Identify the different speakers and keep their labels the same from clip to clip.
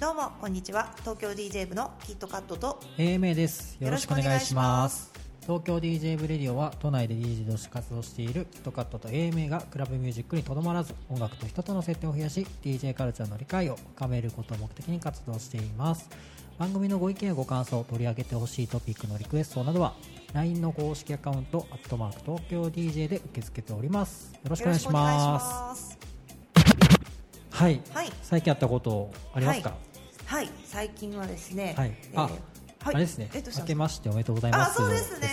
Speaker 1: どうもこんにちは。東京 DJ 部のキットカットと。
Speaker 2: AMA です。よろしくお願いします。東京 DJ ブレディオは都内で DJ として活動しているキットカットと AMA がクラブミュージックにとどまらず音楽と人との接点を増やし DJ カルチャーの理解を深めることを目的に活動しています。番組のご意見やご感想取り上げてほしいトピックのリクエストなどは LINE の公式アカウントアットマーク東京 DJ で受け付けております。よろしくお願いします。
Speaker 1: す
Speaker 2: はい、
Speaker 1: はい。
Speaker 2: 最近あったことありますか？
Speaker 1: はい。最近はですね
Speaker 2: はい、あ、
Speaker 1: えーはい。
Speaker 2: あれですね。
Speaker 1: えどうしたん
Speaker 2: 明けましておめでとうございます
Speaker 1: あそうですね。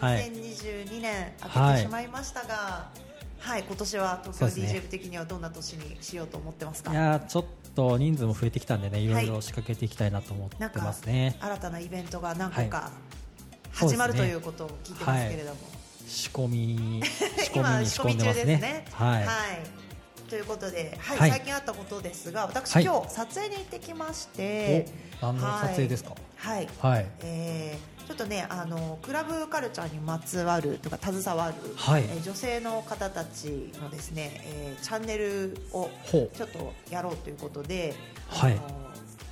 Speaker 2: はい。
Speaker 1: 2022年明
Speaker 2: はい。
Speaker 1: けてしまいましたがはい、今年は東京
Speaker 2: そうですね。
Speaker 1: DJ 部的にはどんな年にしようと思ってますか？
Speaker 2: いやーちょっと人数も増えてきたんでねい。ろい
Speaker 1: はい
Speaker 2: ろ仕掛けていきたいなと思ってますね、
Speaker 1: 新たなイベントが何個か
Speaker 2: はい。
Speaker 1: 始まる
Speaker 2: ね
Speaker 1: いうことを聞いてますけれども、
Speaker 2: 仕込み 仕込み仕込んでますね。
Speaker 1: 仕込み中ですね。
Speaker 2: はい、
Speaker 1: ということで、はい
Speaker 2: はい。
Speaker 1: 最近あったことですが私、
Speaker 2: はい。
Speaker 1: 今日撮影に行ってきまして
Speaker 2: お何の撮影ですか？
Speaker 1: はい、
Speaker 2: はい。
Speaker 1: えーちょっとねあのクラブカルチャーにまつわるとか携わる、
Speaker 2: はい。
Speaker 1: えー女性の方たちのですね、えーチャンネルをちょっとやろうということで、
Speaker 2: はい。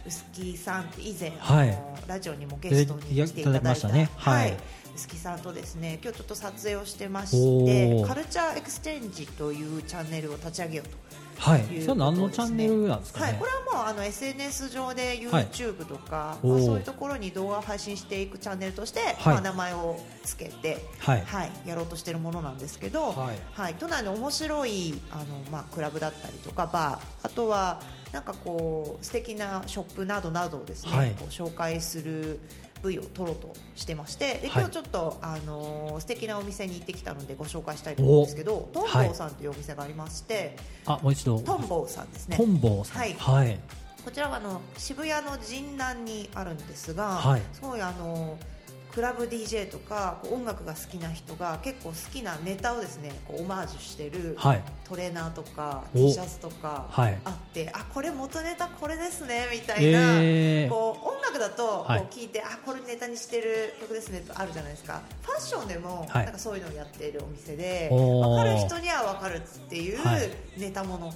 Speaker 1: 薄木さん以前、
Speaker 2: はい。
Speaker 1: ラジオにもゲストに来ていただいた
Speaker 2: いただきましたね。はい。
Speaker 1: 薄木さんとですね今日ちょっと撮影をしてまして Culture Exchange というチャンネルを立ち上げようと
Speaker 2: はい。それは何のチャンネルなんですかね、
Speaker 1: はい、これはもうあの SNS 上で YouTube とか、
Speaker 2: おー。
Speaker 1: まあ、そういうところに動画を配信していくチャンネルとして、
Speaker 2: はい。
Speaker 1: まあ、名前をつけて、
Speaker 2: はい。
Speaker 1: やろうとしているものなんですけど、
Speaker 2: はい。
Speaker 1: 都内の面白いあの、まあ、クラブだったりとかバーあとはなんかこう素敵なショップなどなどをですね、
Speaker 2: はい。
Speaker 1: こう紹介する部位を取ろうとしてましてで
Speaker 2: はい。
Speaker 1: 今日ちょっと、あの素敵なお店に行ってきたのでご紹介したいと思うんですけどトンボーさんというお店がありまして、
Speaker 2: あもう一度。
Speaker 1: トンボーさんですね。
Speaker 2: トンボーさん。
Speaker 1: はい。
Speaker 2: はい。
Speaker 1: こちらはあの渋谷の神南にあるんですが、
Speaker 2: はい。
Speaker 1: すごいあのクラブ DJ とか音楽が好きな人が結構好きなネタをですねこうオマージュしてる
Speaker 2: はい。
Speaker 1: トレーナーとか
Speaker 2: お。
Speaker 1: T シャツとか
Speaker 2: はい。
Speaker 1: あって、あこれ元ネタこれですねみたいな、
Speaker 2: えー。
Speaker 1: こう音楽だとこう
Speaker 2: はい
Speaker 1: 聞いて、あこれネタにしてる曲ですねとあるじゃないですか。ファッションでも
Speaker 2: はい。
Speaker 1: なんかそういうのをやっているお店で、
Speaker 2: おー。
Speaker 1: 分かる人には分かるっていう
Speaker 2: はい。
Speaker 1: ネタもの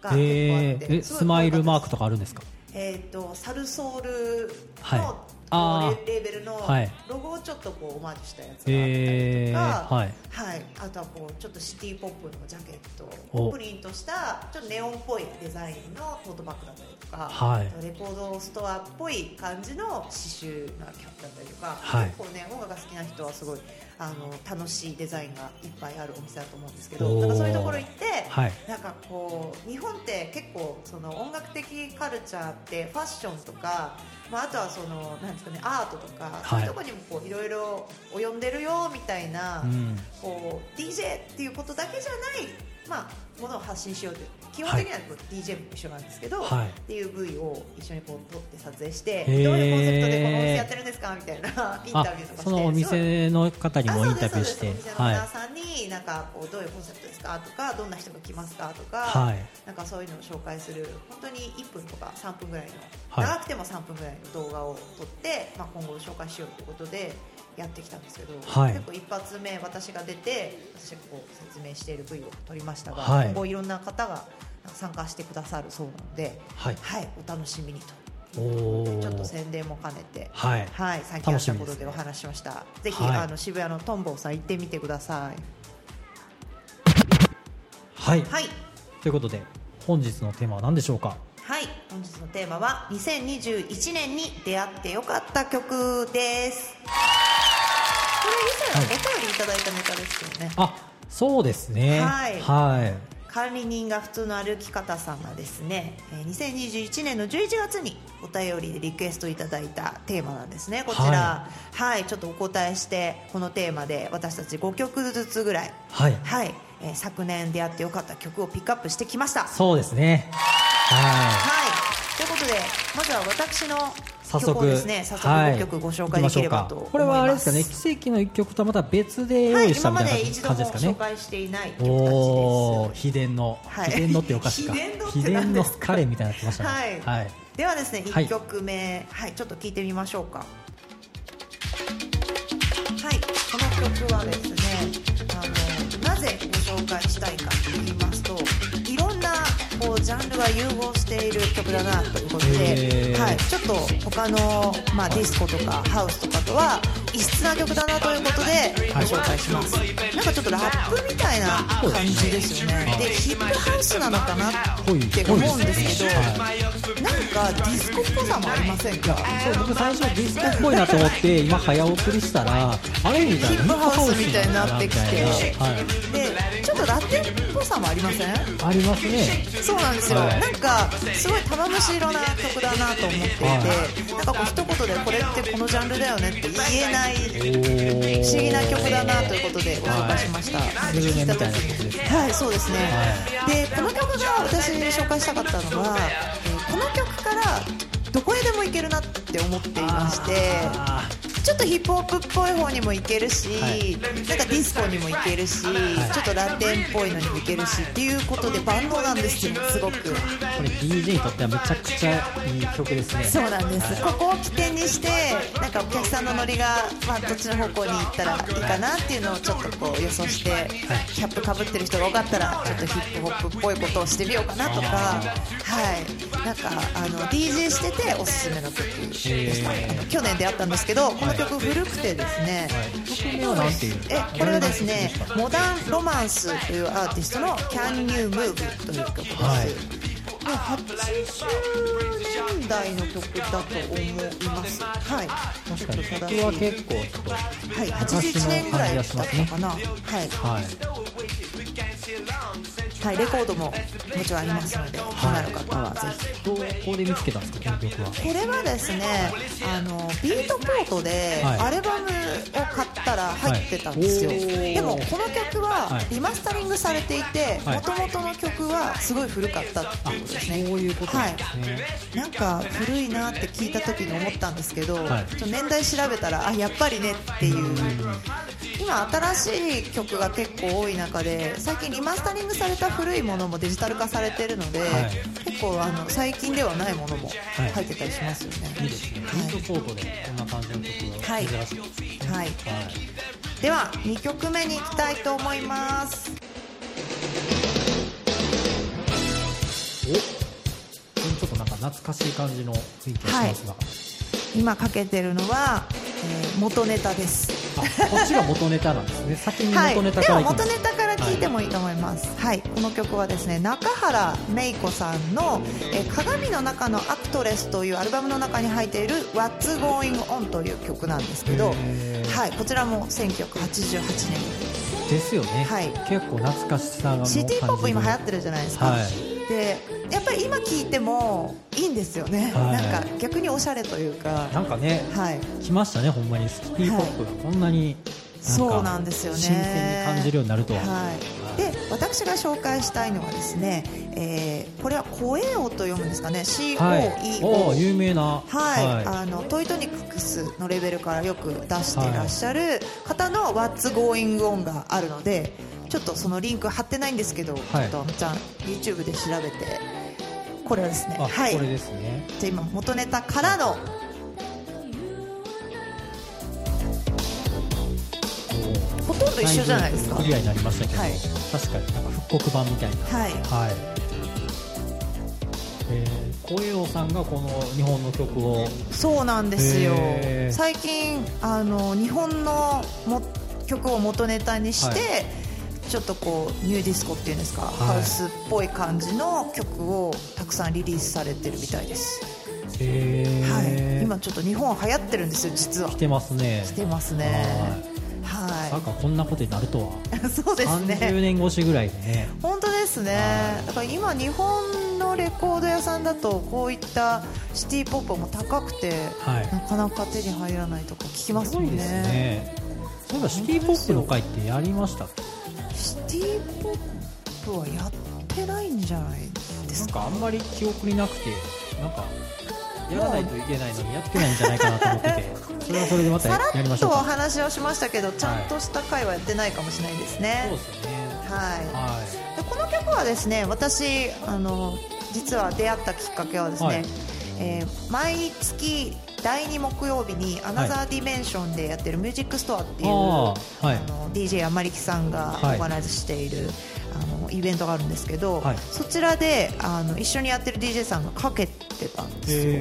Speaker 1: が結構あって、
Speaker 2: えースマイルマークとかあるんですか？
Speaker 1: えー、とサルソール
Speaker 2: はい
Speaker 1: の、
Speaker 2: あ
Speaker 1: レレーベルの
Speaker 2: はい。
Speaker 1: ロゴをちょっとこうオマージュしたやつがあった
Speaker 2: えー
Speaker 1: りとか、
Speaker 2: はい。
Speaker 1: はい。あとはこうちょっとシティポップのジャケット
Speaker 2: お。
Speaker 1: をプリントしたちょっとネオンっぽいデザインのトートバッグだったりとか、
Speaker 2: はい。
Speaker 1: レコードストアっぽい感じの刺繍なキャップだったりとか、
Speaker 2: はい。
Speaker 1: 結構ね音楽が好きな人はすごいあの楽しいデザインがいっぱいあるお店だと思うんですけどなんかそういうところ行って、
Speaker 2: はい。
Speaker 1: なんかこう日本って結構その音楽的カルチャーってファッションとか、まあ、あとはそのなんですかねアートとか、
Speaker 2: はい。
Speaker 1: そういうところにもこういろいろ及んでるよみたいな、
Speaker 2: うん。
Speaker 1: こう DJ っていうことだけじゃない、まあ、ものを発信しようという基本的にはこう DJ も一緒なんですけど、
Speaker 2: はい。
Speaker 1: っていう部位を一緒にこう撮って撮影して、どういうコンセプトでこのお店やってるんですかみたいな インタ
Speaker 2: あ
Speaker 1: ビューとかして。
Speaker 2: そのお店の方にもインタビューして
Speaker 1: お店のオーーさんになんかこうどういうコンセプトですかとかどんな人が来ますかとか、
Speaker 2: はい。
Speaker 1: なんかそういうのを紹介する本当に1分とか3分ぐらいの、
Speaker 2: はい。
Speaker 1: 長くても3分ぐらいの動画を撮って、まあ、今後紹介しようということでやってきたんですけど、
Speaker 2: はい。
Speaker 1: 結構一発目私が出て私がこう説明している V を撮りましたが、
Speaker 2: はい。
Speaker 1: 今後いろんな方が参加してくださるそうなので、
Speaker 2: はい。
Speaker 1: お楽しみにと。ちょっと宣伝も兼ねて、
Speaker 2: はい。
Speaker 1: はい、最近あった
Speaker 2: 楽しみですね。
Speaker 1: ことでお話ししました。ぜひ、
Speaker 2: はい
Speaker 1: あの渋谷のトンボーさん行ってみてください。
Speaker 2: はい。
Speaker 1: はい、
Speaker 2: ということで本日のテーマは何でしょうか？
Speaker 1: はい、本日のテーマは2021年に出会ってよかった曲です。これ以前お便りいただいたネタですよね。
Speaker 2: あそうですね。
Speaker 1: はい。
Speaker 2: はい
Speaker 1: 管理人が普通の歩き方さんがですねえー2021年の11月にお便りでリクエストいただいたテーマなんですね。こちらはい、ちょっとお答えしてこのテーマで私たち5曲ずつぐらい
Speaker 2: はい。
Speaker 1: はい、えー昨年出会ってよかった曲をピックアップしてきました。
Speaker 2: そうですね。は
Speaker 1: はい。ということでまずは私の
Speaker 2: 早速
Speaker 1: ですね早速5曲ご紹介できればと思い
Speaker 2: これはあれですかね奇跡の一曲とはまた別で用
Speaker 1: はい
Speaker 2: 意したみたいな感じですかね
Speaker 1: 紹介していない曲
Speaker 2: お秘伝の、
Speaker 1: はい。
Speaker 2: 秘伝のっておか。
Speaker 1: 秘伝のって
Speaker 2: 秘伝の
Speaker 1: 何ですか？
Speaker 2: カレーみたいになってましたね。
Speaker 1: はい。
Speaker 2: はい、
Speaker 1: ではですね
Speaker 2: はい。
Speaker 1: 1曲目。はい、ちょっと聞いてみましょうか。はい、この曲はですねあのなぜご紹介したいかと言いますとこうジャンルが融合している曲だなということで、
Speaker 2: へー。
Speaker 1: はい、ちょっと他の、まあ、ディスコとかハウスとかとは異質な曲だなということでご紹介します、なんかちょっとラップみたいな感じですよね。でヒップハウスなのかなって思うんですけど、なんかディスコっぽさもありませんか？
Speaker 2: そう僕最初ディスコっぽいなと思って今早送りしたらあれみたいな。
Speaker 1: ヒップハウスみたいになってきて
Speaker 2: はい、
Speaker 1: でちょっとラテンっぽさもありません？
Speaker 2: ありますね。
Speaker 1: そうなんですよ、
Speaker 2: はい。
Speaker 1: なんかすごい玉虫色な曲だなと思っていて、
Speaker 2: は
Speaker 1: なんかこう一言でこれってこのジャンルだよねって言えない
Speaker 2: お
Speaker 1: 不思議な曲だなということでご紹介しました、
Speaker 2: スルメみたいな曲ですね。
Speaker 1: はいそうですね、
Speaker 2: は
Speaker 1: でこの曲が私紹介したかったのは、えーこの曲からどこへでも行けるなって思っていまして
Speaker 2: あ
Speaker 1: ちょっとヒップホップっぽい方にもいけるし、
Speaker 2: はい。
Speaker 1: なんかディスコにもいけるし、ちょっとラテンっぽいのにもいけるしっていうことで万能なんですよすごく。
Speaker 2: ーこれ DJ にとってはめちゃくちゃいい曲ですね。
Speaker 1: そうなんです、ここを起点にしてなんかお客さんのノリが、まあ、どっちの方向に行ったらいいかなっていうのをちょっとこう予想して、キャップかぶってる人が多かったらちょっとヒップホップっぽいことをしてみようかなとか、はい、なんかあの DJ してておすすめの曲でした、
Speaker 2: へー。
Speaker 1: 去年出会ったんですけどこの曲古くてですね、
Speaker 2: 曲名は何てい。う
Speaker 1: えこれはですねモダンロマンスというアーティストの Can You Move という曲です、
Speaker 2: はい。
Speaker 1: もう80年代の曲だと思います。はい。
Speaker 2: 確かに。曲は結構ちょっと
Speaker 1: はい。81年ぐらいだったかな。はい、
Speaker 2: はい
Speaker 1: はい、レコードももちろんありますので気になる方はぜひ
Speaker 2: どこで見つけたんですかこの曲は
Speaker 1: これはですねあのビートポートで
Speaker 2: はい。
Speaker 1: アルバムを買ったら入ってたんですよ、
Speaker 2: はい。
Speaker 1: でもこの曲
Speaker 2: は
Speaker 1: はい。リマスタリングされていて
Speaker 2: はい。
Speaker 1: もともとの曲はすごい古かったっていうことですね。
Speaker 2: そういうことなんですね、
Speaker 1: なんか古いなって聞いた時に思ったんですけど、
Speaker 2: はい。
Speaker 1: ちょっと年代調べたらあやっぱりねっていう今新しい曲が結構多い中で最近リマスタリングされた古いものもデジタル化されてるので、
Speaker 2: はい。
Speaker 1: 結構あの最近ではないものも
Speaker 2: はい。
Speaker 1: 入ってたりしますよね、
Speaker 2: いいですね。ビートポートでこんな感じの曲が珍しい。ですね
Speaker 1: はい。
Speaker 2: はい
Speaker 1: では2曲目に行きたいと思います。
Speaker 2: お。ちょっとなんか懐かしい感じの雰囲気がしますが、
Speaker 1: 今かけてるのは、えー元ネタです。
Speaker 2: あこっちが元ネタなんですね。先に
Speaker 1: はい、
Speaker 2: 元ネタからい。きます、
Speaker 1: 元ネタから聞いてもいいと思います、はい。この曲はですね中原芽衣子さんの「えー鏡の中のアクトレス」というアルバムの中に入っている「What's Going On」という曲なんですけど、はい、こちらも1988年。
Speaker 2: ですよね、
Speaker 1: はい。
Speaker 2: 結構懐かしさが
Speaker 1: シティポップ今流行
Speaker 2: る
Speaker 1: ってるじゃないですか、
Speaker 2: はい
Speaker 1: でやっぱり今聴いてもいいんですよね、
Speaker 2: はい。
Speaker 1: なんか逆におしゃれというか。
Speaker 2: なんかね
Speaker 1: はい。
Speaker 2: 来ましたねほんまに。スキーポップがこんなに
Speaker 1: そうなんですよね。
Speaker 2: 新鮮に感じるようになるとは、
Speaker 1: はい、で私が紹介したいのはですね、えーこれは「声を」と読むんですかね。COEO、
Speaker 2: はい、有名な。
Speaker 1: はい、あのトイトニックスのレベルからよく出していらっしゃる方の「What's Going On」があるのでちょっとそのリンク貼ってないんですけど、
Speaker 2: はい。
Speaker 1: ちょっとちゃん YouTube で調べてこれはですね。
Speaker 2: あ、
Speaker 1: はい。
Speaker 2: これですね。
Speaker 1: じゃあ今元ネタからのほとんど一緒じゃないですか。
Speaker 2: クリアになりましたけど、
Speaker 1: はい。
Speaker 2: 確かになんか復刻版みたい。な
Speaker 1: はい。
Speaker 2: はい。えー、小江さんがこの日本の曲を。
Speaker 1: そうなんですよ。最近あの日本のも曲を元ネタにして、
Speaker 2: は
Speaker 1: ちょっとこう Nu Disco っていうんですか、
Speaker 2: い。
Speaker 1: ハウスっぽい感じの曲をたくさんリリースされてるみたいです、
Speaker 2: えー。
Speaker 1: はい、今ちょっと日本流行ってるんですよ実は。
Speaker 2: 来てますね。
Speaker 1: 来てますねは
Speaker 2: なんかこんなことになるとは、
Speaker 1: い そうです
Speaker 2: 30
Speaker 1: ね
Speaker 2: 年越しぐらいでね。
Speaker 1: 本当ですね。だから今日本のレコード屋さんだとこういったシティポップも高くて、
Speaker 2: はい。
Speaker 1: なかなか手に入らないとか聞きますもんね。
Speaker 2: そういえばシティポップの回ってやりました？
Speaker 1: シティポップはやってないんじゃないですか？
Speaker 2: なんかあんまり記憶になくてなんかやらないといけないのにやってないんじゃないかなと思ってて。それはそれでまた
Speaker 1: さら
Speaker 2: やりま
Speaker 1: っとお
Speaker 2: しょうか。
Speaker 1: 話をしましたけどちゃんとした回はやってないかもしれないですね。
Speaker 2: そうですよね。
Speaker 1: はい。
Speaker 2: は
Speaker 1: でこの曲はですね私あの実は出会ったきっかけはですね、
Speaker 2: はい。
Speaker 1: えー毎月第2木曜日に Another Dimension でやってる Music Store っていう、
Speaker 2: はい。
Speaker 1: あの DJ 山力さんがオ
Speaker 2: はい
Speaker 1: ーガナイズしている、あのイベントがあるんですけど、
Speaker 2: はい。
Speaker 1: そちらであの一緒にやってる DJ さんがかけてたんですよ。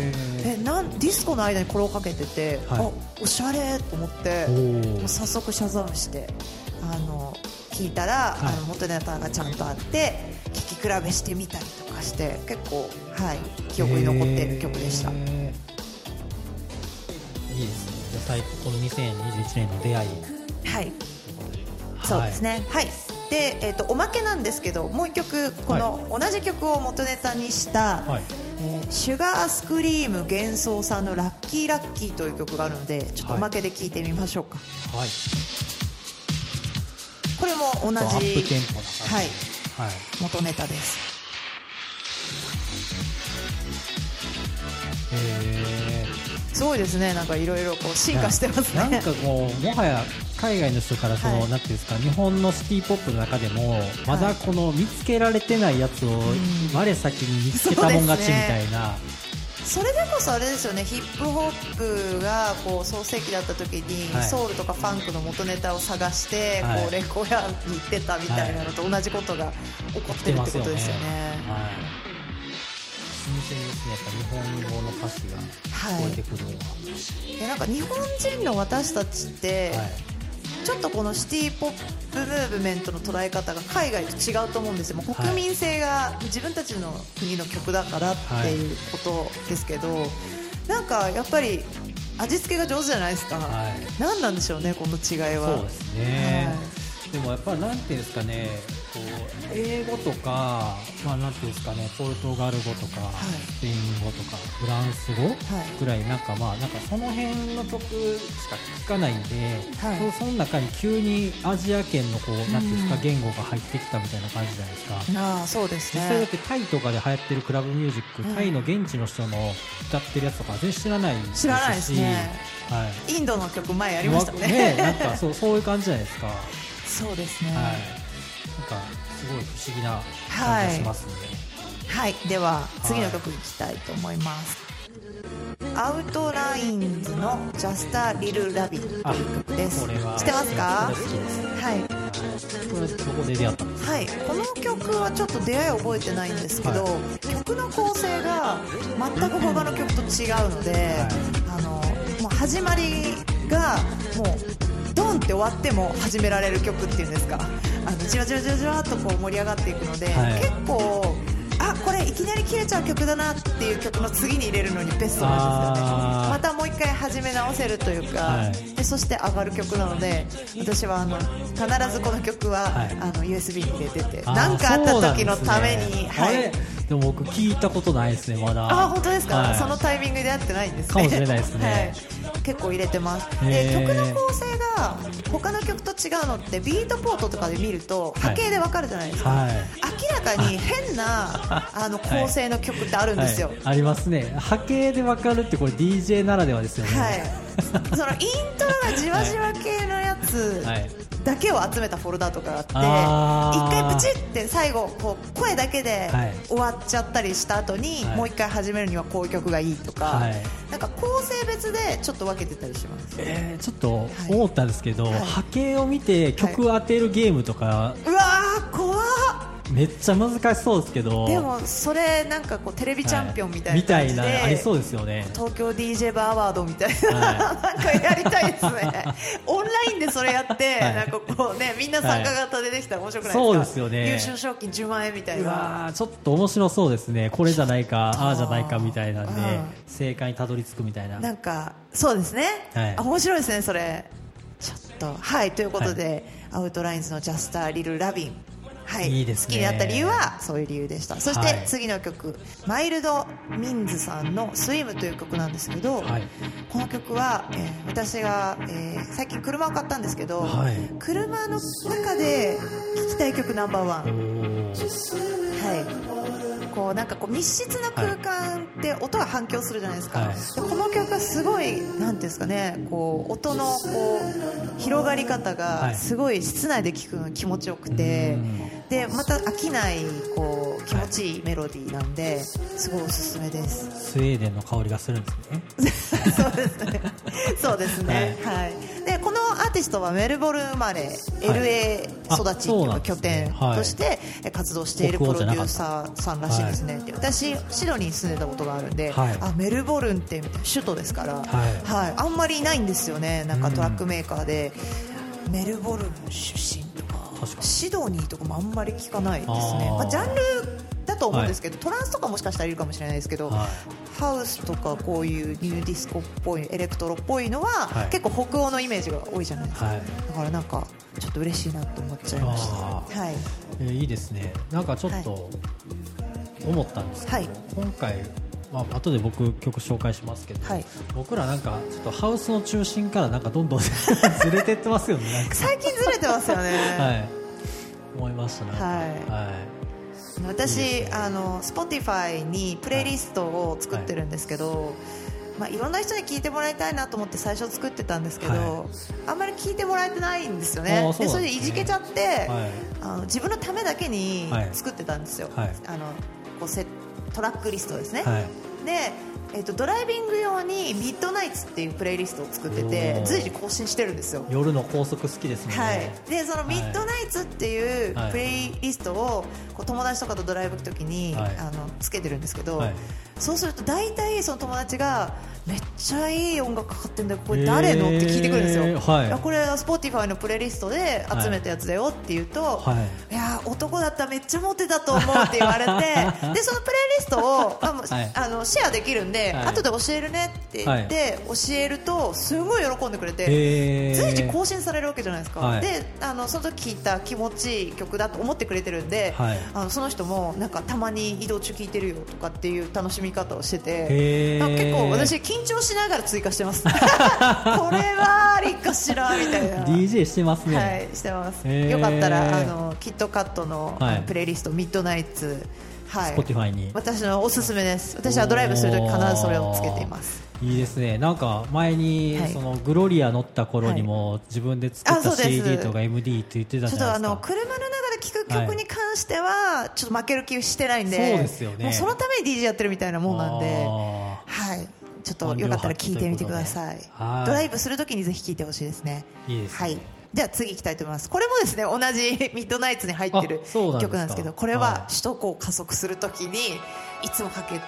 Speaker 1: えなんディスコの間にこれをかけてて、
Speaker 2: はい。
Speaker 1: あおしゃれと思って
Speaker 2: お
Speaker 1: も
Speaker 2: ー
Speaker 1: う早速シャザムしてあの聞いたら、
Speaker 2: はい。
Speaker 1: あの元ネタがちゃんとあって聴き比べしてみたりとかして結構、はい、記憶に残っている曲でした、
Speaker 2: いいですね。この2021年の出会い。
Speaker 1: はい。そうですね。はい。で、えー、とおまけなんですけどもう一曲この同じ曲を元ネタにした、
Speaker 2: はい
Speaker 1: えーシュガースクリーム幻想さんの「ラッキーラッキー」という曲があるのでちょっとおまけで聴いてみましょうか、
Speaker 2: はい。
Speaker 1: これも同じはい。
Speaker 2: はい。
Speaker 1: 元ネタです。
Speaker 2: へ
Speaker 1: すごいですね。なんかいろいろこう進化してますね。
Speaker 2: なんかこうもはや海外の人からその、
Speaker 1: はい。
Speaker 2: なんていうんですか日本のシティポップの中でもまだこの見つけられてないやつを我先に見つけたもん勝ちみたいな、
Speaker 1: それでこそあれですよね。ヒップホップがこう創世期だった時に、
Speaker 2: はい。
Speaker 1: ソウルとかファンクの元ネタを探して、
Speaker 2: はい。
Speaker 1: こうレコーヤに行ってたみたいなのと同じことが起こってるってことですよね。
Speaker 2: はい。新鮮ですね。やっぱ日本語の歌詞が聞こえてくるのは、
Speaker 1: でなんか日本人の私たちって、
Speaker 2: はい
Speaker 1: ちょっとこのシティポップムーブメントの捉え方が海外と違うと思うんですよ、もう国民性が自分たちの国の曲だからっていうことですけど、なんかやっぱり味付けが上手じゃないですか、
Speaker 2: はい。
Speaker 1: 何なんでしょうね、この違いは。
Speaker 2: そうですね、
Speaker 1: は
Speaker 2: でもやっぱりなんていうんですかね英語とか、まあ、なんていうんですかねポルトガル語とか、
Speaker 1: い。
Speaker 2: スペイン語とかフランス語
Speaker 1: い。
Speaker 2: ぐらいなんかまあなんかその辺の曲しか聞かないんで、
Speaker 1: はい。
Speaker 2: その中に急にアジア圏のこうなんていうんですか言語が入ってきたみたいな感じじゃないですか。
Speaker 1: ああそうです
Speaker 2: 実際だっ
Speaker 1: ね
Speaker 2: てタイとかで流行ってるクラブミュージック、
Speaker 1: うん。
Speaker 2: タイの現地の人の歌ってるやつとか全然知らないですし。
Speaker 1: 知らないですね。
Speaker 2: はい。
Speaker 1: インドの曲前やりましたね。
Speaker 2: ねなんかそうそういう感じじゃないですか。
Speaker 1: そうですね。
Speaker 2: はい、かすごい不思議な感じがしますね。
Speaker 1: はい、では次の曲いきたいと思います、アウトラインズの「Just a Little Rabbit」という曲です。
Speaker 2: これは
Speaker 1: 知ってますか？はい。
Speaker 2: これどこで出会った
Speaker 1: はい、この曲はちょっと出会い覚えてないんですけど、
Speaker 2: は
Speaker 1: 曲の構成が全く他の曲と違うので、あのもう始まりがもうドンって終わっても始められる曲っていうんですか。あのじわじわじわじわっとこう盛り上がっていくので、
Speaker 2: はい。
Speaker 1: 結構あこれいきなり切れちゃう曲だなっていう曲の次に入れるのにベストなんですよね。またもう一回始め直せるというか、
Speaker 2: はい。
Speaker 1: でそして上がる曲なので私はあの必ずこの曲は、
Speaker 2: はい。
Speaker 1: あの USB に入れてて何かあった時のために、
Speaker 2: ね。
Speaker 1: はい。
Speaker 2: でも僕聞いたことないですねまだ。
Speaker 1: あ本当ですか、
Speaker 2: はい。
Speaker 1: そのタイミングでやってないんですね。
Speaker 2: かもしれないですね。
Speaker 1: はい、結構入れてます。で曲の構成が他の曲と違うのってビートポートとかで見ると
Speaker 2: はい。
Speaker 1: 波形でわかるじゃないですか、
Speaker 2: はい。
Speaker 1: 明らかに変な あの構成の曲ってあるんですよ、
Speaker 2: はい、ありますね。波形でわかるってこれ DJ ならではですよね。
Speaker 1: はい、そのイントロがじわじわ系のやつ
Speaker 2: はい。
Speaker 1: だけを集めたフォルダとかがあって一回プチって最後こう声だけで
Speaker 2: はい。
Speaker 1: 終わっちゃったりした後に、
Speaker 2: はい。
Speaker 1: もう一回始めるにはこういう曲がいいとか、
Speaker 2: はい。
Speaker 1: なんか構成別でちょっと分けてたりします。
Speaker 2: えーちょっと思ったんですけど、
Speaker 1: はい。
Speaker 2: 波形を見て曲当てるゲームとか、
Speaker 1: うわー
Speaker 2: めっちゃ難しそうですけど
Speaker 1: でもそれなんかこうテレビチャンピオンみたいな
Speaker 2: みたい
Speaker 1: 感じで、
Speaker 2: なありそうですよね。
Speaker 1: 東京 DJ バーアワードみたいな、
Speaker 2: はい。
Speaker 1: なんかやりたいですね。オンラインでそれやって、
Speaker 2: はい。
Speaker 1: なんかこうねみんな参加型でできたら面白くないですか、
Speaker 2: そうですよね。
Speaker 1: 優勝賞金10万円みたいうな
Speaker 2: ちょっと面白そうですね。これじゃないかああじゃないかみたいなんで、
Speaker 1: うん。
Speaker 2: 正解にたどり着くみたいな。
Speaker 1: なんかそうですね、
Speaker 2: はい。
Speaker 1: あ面白いですねそれ。ちょっと。はいということで、 Outlines の Just a Lil' Lovin'はい、
Speaker 2: いいですね。
Speaker 1: 好きになった理由はそういう理由でした。そし
Speaker 2: はい
Speaker 1: て次の曲、 Mild Minds さんの「 SWIM」という曲なんですけど、
Speaker 2: はい。
Speaker 1: この曲は、えー私が、えー最近車を買ったんですけど、
Speaker 2: はい。
Speaker 1: 車の中で聴きたい曲ナンバーワ
Speaker 2: お
Speaker 1: ン
Speaker 2: ー。
Speaker 1: はい、こうなんかこう密室な空間って音が反響するじゃないですか、
Speaker 2: はい。
Speaker 1: でこの曲はすごいなんていうんですかねこう音のこう広がり方
Speaker 2: は
Speaker 1: が
Speaker 2: い。
Speaker 1: すごい室内で聴くの気持ちよくて、でまた飽きないこう気持ちいいメロディーなんですごいおすすめです。
Speaker 2: スウェーデンの香りがするんですね。
Speaker 1: そうですね。そうですね。はい。で、このアーティストはメルボルン生まれ、LA
Speaker 2: あ
Speaker 1: 育ちってい
Speaker 2: そうな
Speaker 1: うん拠点
Speaker 2: はい。
Speaker 1: としてえ活動しているプロデューサーさんらしいですね。で私シドニーに住んでたことがあるんで、
Speaker 2: はい。
Speaker 1: あメルボルンって首都ですから、はい。あんまりいないんですよね。なんかトラックメーカーで、メルボルン出身とシドニーとかもあんまり聞かないですね。まあジャンルだと思うんですけど、トランスとかもしかしたらいるかもしれないですけど、
Speaker 2: は
Speaker 1: ハウスとかこういう Nu Disco っぽいエレクトロっぽいのは、
Speaker 2: はい。
Speaker 1: 結構北欧のイメージが多いじゃないですか、
Speaker 2: はい。
Speaker 1: だからなんかちょっと嬉しいなと思っちゃいました
Speaker 2: あ
Speaker 1: はい。
Speaker 2: えーいいですね。なんかちょっと思ったんですけど、
Speaker 1: はい。
Speaker 2: 今回まあ後で僕曲紹介しますけど、
Speaker 1: はい。
Speaker 2: 僕らなんかちょっとハウスの中心からなんかどんどん ずれてってますよね
Speaker 1: 最近ずれてますよね、
Speaker 2: はい。思いましたなんか。
Speaker 1: はい。
Speaker 2: はい。
Speaker 1: 私あの Spotify にプレイリストを作ってるんですけど、まあ、いろんな人に聞いてもらいたいなと思って最初作ってたんですけど、
Speaker 2: は
Speaker 1: あんまり聞いてもらえてないんですよ
Speaker 2: あ
Speaker 1: ね
Speaker 2: ーそですね。
Speaker 1: でそれでいじけちゃって、
Speaker 2: はい。
Speaker 1: あの自分のためだけに
Speaker 2: はい。
Speaker 1: 作ってたんですよ、
Speaker 2: はい。
Speaker 1: あのこうセトラックリストですね、
Speaker 2: はい
Speaker 1: で、えっとドライビング用にミッドナイツっていうプレイリストを作ってて随時更新してるんですよ。
Speaker 2: 夜の高速好きですね、
Speaker 1: はい、でそのミッドナイツっていう
Speaker 2: はい
Speaker 1: プレイリストをこう友達とかとドライブ行くときに、
Speaker 2: はい。
Speaker 1: あのつけてるんですけど、
Speaker 2: はい。
Speaker 1: そうすると大体その友達がめっちゃいい音楽かかってんだよ。これ誰の？って聞いてくるんですよ、
Speaker 2: はい。
Speaker 1: やこれは Spotify のプレイリストで集めたやつだよって言うと、
Speaker 2: はい。
Speaker 1: いや男だったらめっちゃモテたと思うって言われて でそのプレイリストをあ
Speaker 2: はい。
Speaker 1: あのシェアできるんで、
Speaker 2: はい。
Speaker 1: 後で教えるねって言って、教えるとすごい喜んでくれて。
Speaker 2: へー。
Speaker 1: 随時更新されるわけじゃないですか、
Speaker 2: はい。
Speaker 1: であのその時聞いた気持ちいい曲だと思ってくれてるんで、
Speaker 2: はい。
Speaker 1: あのその人もなんかたまに移動中聞いてるよとかっていう楽しみ方をしてて
Speaker 2: へー。
Speaker 1: 結構私緊張しながら追加してます。これはありかしらみたいな。
Speaker 2: DJ してますね、
Speaker 1: はいしてます。よかったらあのキットカットの,、
Speaker 2: はい。
Speaker 1: プレイリストミッドナイツはい。
Speaker 2: Spotify に。
Speaker 1: 私のおすすめです。私はドライブするとき必ずそれをつけています。
Speaker 2: いいですね。なんか前に、
Speaker 1: はい。
Speaker 2: そのグロリア乗った頃にも、自分で作った CD とか MD って言ってた
Speaker 1: ちょっとあ
Speaker 2: じゃないですか。
Speaker 1: の車の中で聴く曲に関しては、ちょっと負ける気してないんで、
Speaker 2: そうですよね。
Speaker 1: もうそのために DJ やってるみたいなもんなんで、
Speaker 2: あ
Speaker 1: はい、ちょっとよかったら聴いてみてください。
Speaker 2: はい。
Speaker 1: ドライブするときにぜひ聴いてほしいですね。
Speaker 2: いいですね。
Speaker 1: はい。では次行きたいと思います。これもですね、同じ ミッドナイツに入ってる曲なんですけど、これ
Speaker 2: は
Speaker 1: はい。首都高を加速するときにいつもかけ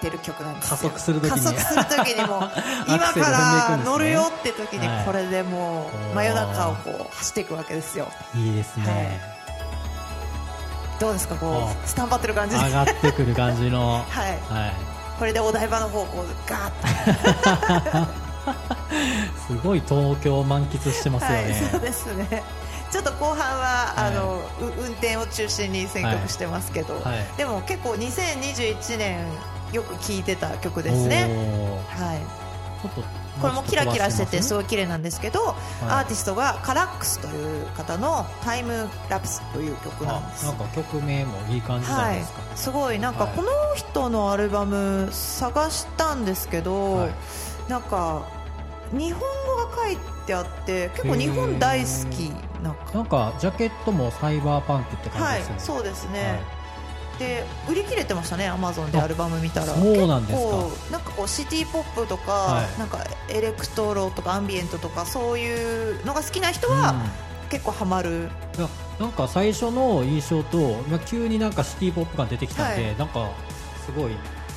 Speaker 1: てる曲なんですよ。
Speaker 2: 加速する時に。
Speaker 1: 加速するときにも 今から乗るよって時に
Speaker 2: はい。
Speaker 1: これでもう真夜中をこう走っていくわけですよ。
Speaker 2: いいですね、
Speaker 1: どうですかこ
Speaker 2: あ
Speaker 1: うスタンバってる感じで
Speaker 2: 上がってくる感じの。
Speaker 1: はい。
Speaker 2: はい
Speaker 1: これでお台場の方向ガーッと。
Speaker 2: すごい東京を満喫してますよね、
Speaker 1: はい。そうですね。ちょっと後半は、あのう運転を中心に選曲してますけど、
Speaker 2: はい。
Speaker 1: でも結構2021年よく聴いてた曲ですね。はいこれもキラキラしててす
Speaker 2: ごい
Speaker 1: 綺麗なんですけど、アーティストがカラックスという方の「タイムラプス」という曲なんです。
Speaker 2: なんか曲名もいい感じな
Speaker 1: はいい
Speaker 2: ですか、、
Speaker 1: すごいなんか
Speaker 2: はい。
Speaker 1: この人のアルバム探したんですけど、
Speaker 2: はい。
Speaker 1: なんか日本語が書いてあって結構日本大好きな
Speaker 2: なんかジャケットもサイバーパンクって感
Speaker 1: はい
Speaker 2: じですよね、
Speaker 1: そうですね、
Speaker 2: はい
Speaker 1: で売り切れてましたねアマゾンで
Speaker 2: あ
Speaker 1: アルバム見たら。
Speaker 2: そうなんですか。
Speaker 1: なんかこうシティポップとか、
Speaker 2: はい。
Speaker 1: なんかエレクトロとかアンビエントとかそういうのが好きな人は結構ハマる、
Speaker 2: なんか最初の印象と、まあ、急になんかシティポップが出てきたんで、
Speaker 1: はい。
Speaker 2: なんかすごい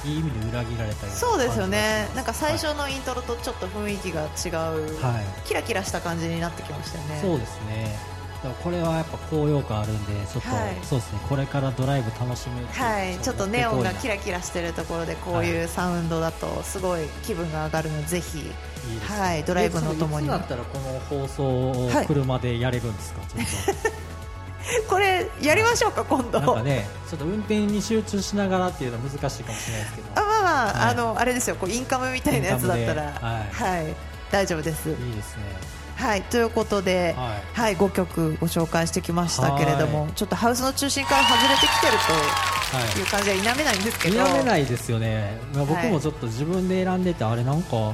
Speaker 2: いい意味で裏切られたような
Speaker 1: そうですよね。なんか最初のイントロとちょっと雰囲気が違う、
Speaker 2: はい、はい。
Speaker 1: キラキラした感じになってきましたよね。
Speaker 2: そうですねこれはやっぱ高揚感あるんでちょっと、
Speaker 1: はい。
Speaker 2: そうですね。これからドライブ楽しむ
Speaker 1: はい、ちょっとネオンがキ
Speaker 2: ラ
Speaker 1: ラキラしてるところでこういうサウンドだとすごい気分が上がるのでぜひ。はい。ドライブのお供に
Speaker 2: だったらこの放送を
Speaker 1: はい。
Speaker 2: 車でやれるんですか、ちょっ
Speaker 1: これやりましょうか今度。
Speaker 2: となんかねちょっと運転に集中しながらっていうのは難しいかもしれないですけど。
Speaker 1: あまあまあ、
Speaker 2: はい。
Speaker 1: あのあれですよ。こうインカムみたいなやつだったら。
Speaker 2: インカムで。
Speaker 1: はい、大丈夫です。
Speaker 2: いいですね
Speaker 1: はいということで、
Speaker 2: は
Speaker 1: はい、5曲ご紹介してきましたけれども、ちょっとハウスの中心から外れてきてる
Speaker 2: はい。
Speaker 1: という感じは否めないんですけ
Speaker 2: 否
Speaker 1: ど
Speaker 2: めないですよね、まあ、僕
Speaker 1: はい。
Speaker 2: もちょっと自分で選んでて、あれなんか